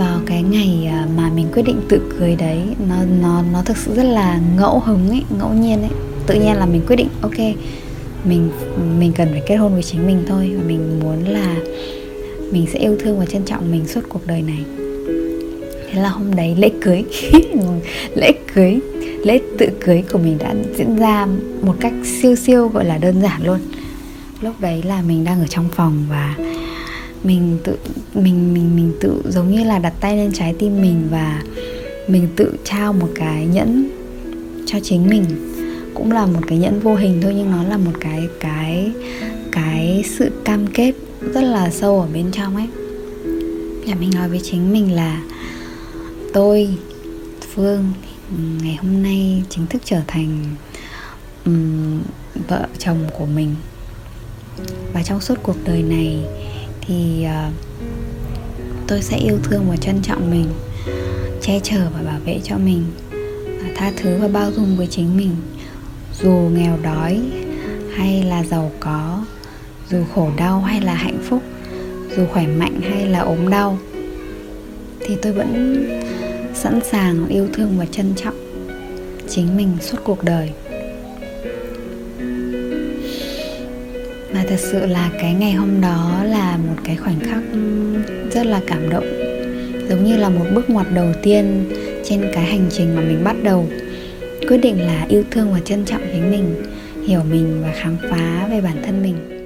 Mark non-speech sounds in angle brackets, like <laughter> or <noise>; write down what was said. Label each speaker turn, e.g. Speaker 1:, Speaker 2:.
Speaker 1: vào cái ngày à, mà mình quyết định tự cưới đấy, nó nó nó thực sự rất là ngẫu hứng ấy, ngẫu nhiên ấy. Tự nhiên là mình quyết định, ok, mình mình cần phải kết hôn với chính mình thôi và mình muốn là mình sẽ yêu thương và trân trọng mình suốt cuộc đời này. Thế là hôm đấy lễ cưới <laughs> lễ cưới, lễ tự cưới của mình đã diễn ra một cách siêu siêu, gọi là đơn giản luôn. Lúc đấy là mình đang ở trong phòng và mình tự mình mình mình tự giống như là đặt tay lên trái tim mình và mình tự trao một cái nhẫn cho chính mình. Cũng là một cái nhẫn vô hình thôi nhưng nó là một cái cái cái sự cam kết rất là sâu ở bên trong ấy. Là mình nói với chính mình là tôi phương ngày hôm nay chính thức trở thành um, vợ chồng của mình. Và trong suốt cuộc đời này thì uh, tôi sẽ yêu thương và trân trọng mình che chở và bảo vệ cho mình à, tha thứ và bao dung với chính mình. Dù nghèo đói hay là giàu có dù khổ đau hay là hạnh phúc dù khỏe mạnh hay là ốm đau thì tôi vẫn sẵn sàng yêu thương và trân trọng chính mình suốt cuộc đời. Và thật sự là cái ngày hôm đó là một cái khoảnh khắc rất là cảm động. Giống như là một bước ngoặt đầu tiên trên cái hành trình mà mình bắt đầu. Quyết định là yêu thương và trân trọng chính mình, hiểu mình và khám phá về bản thân mình.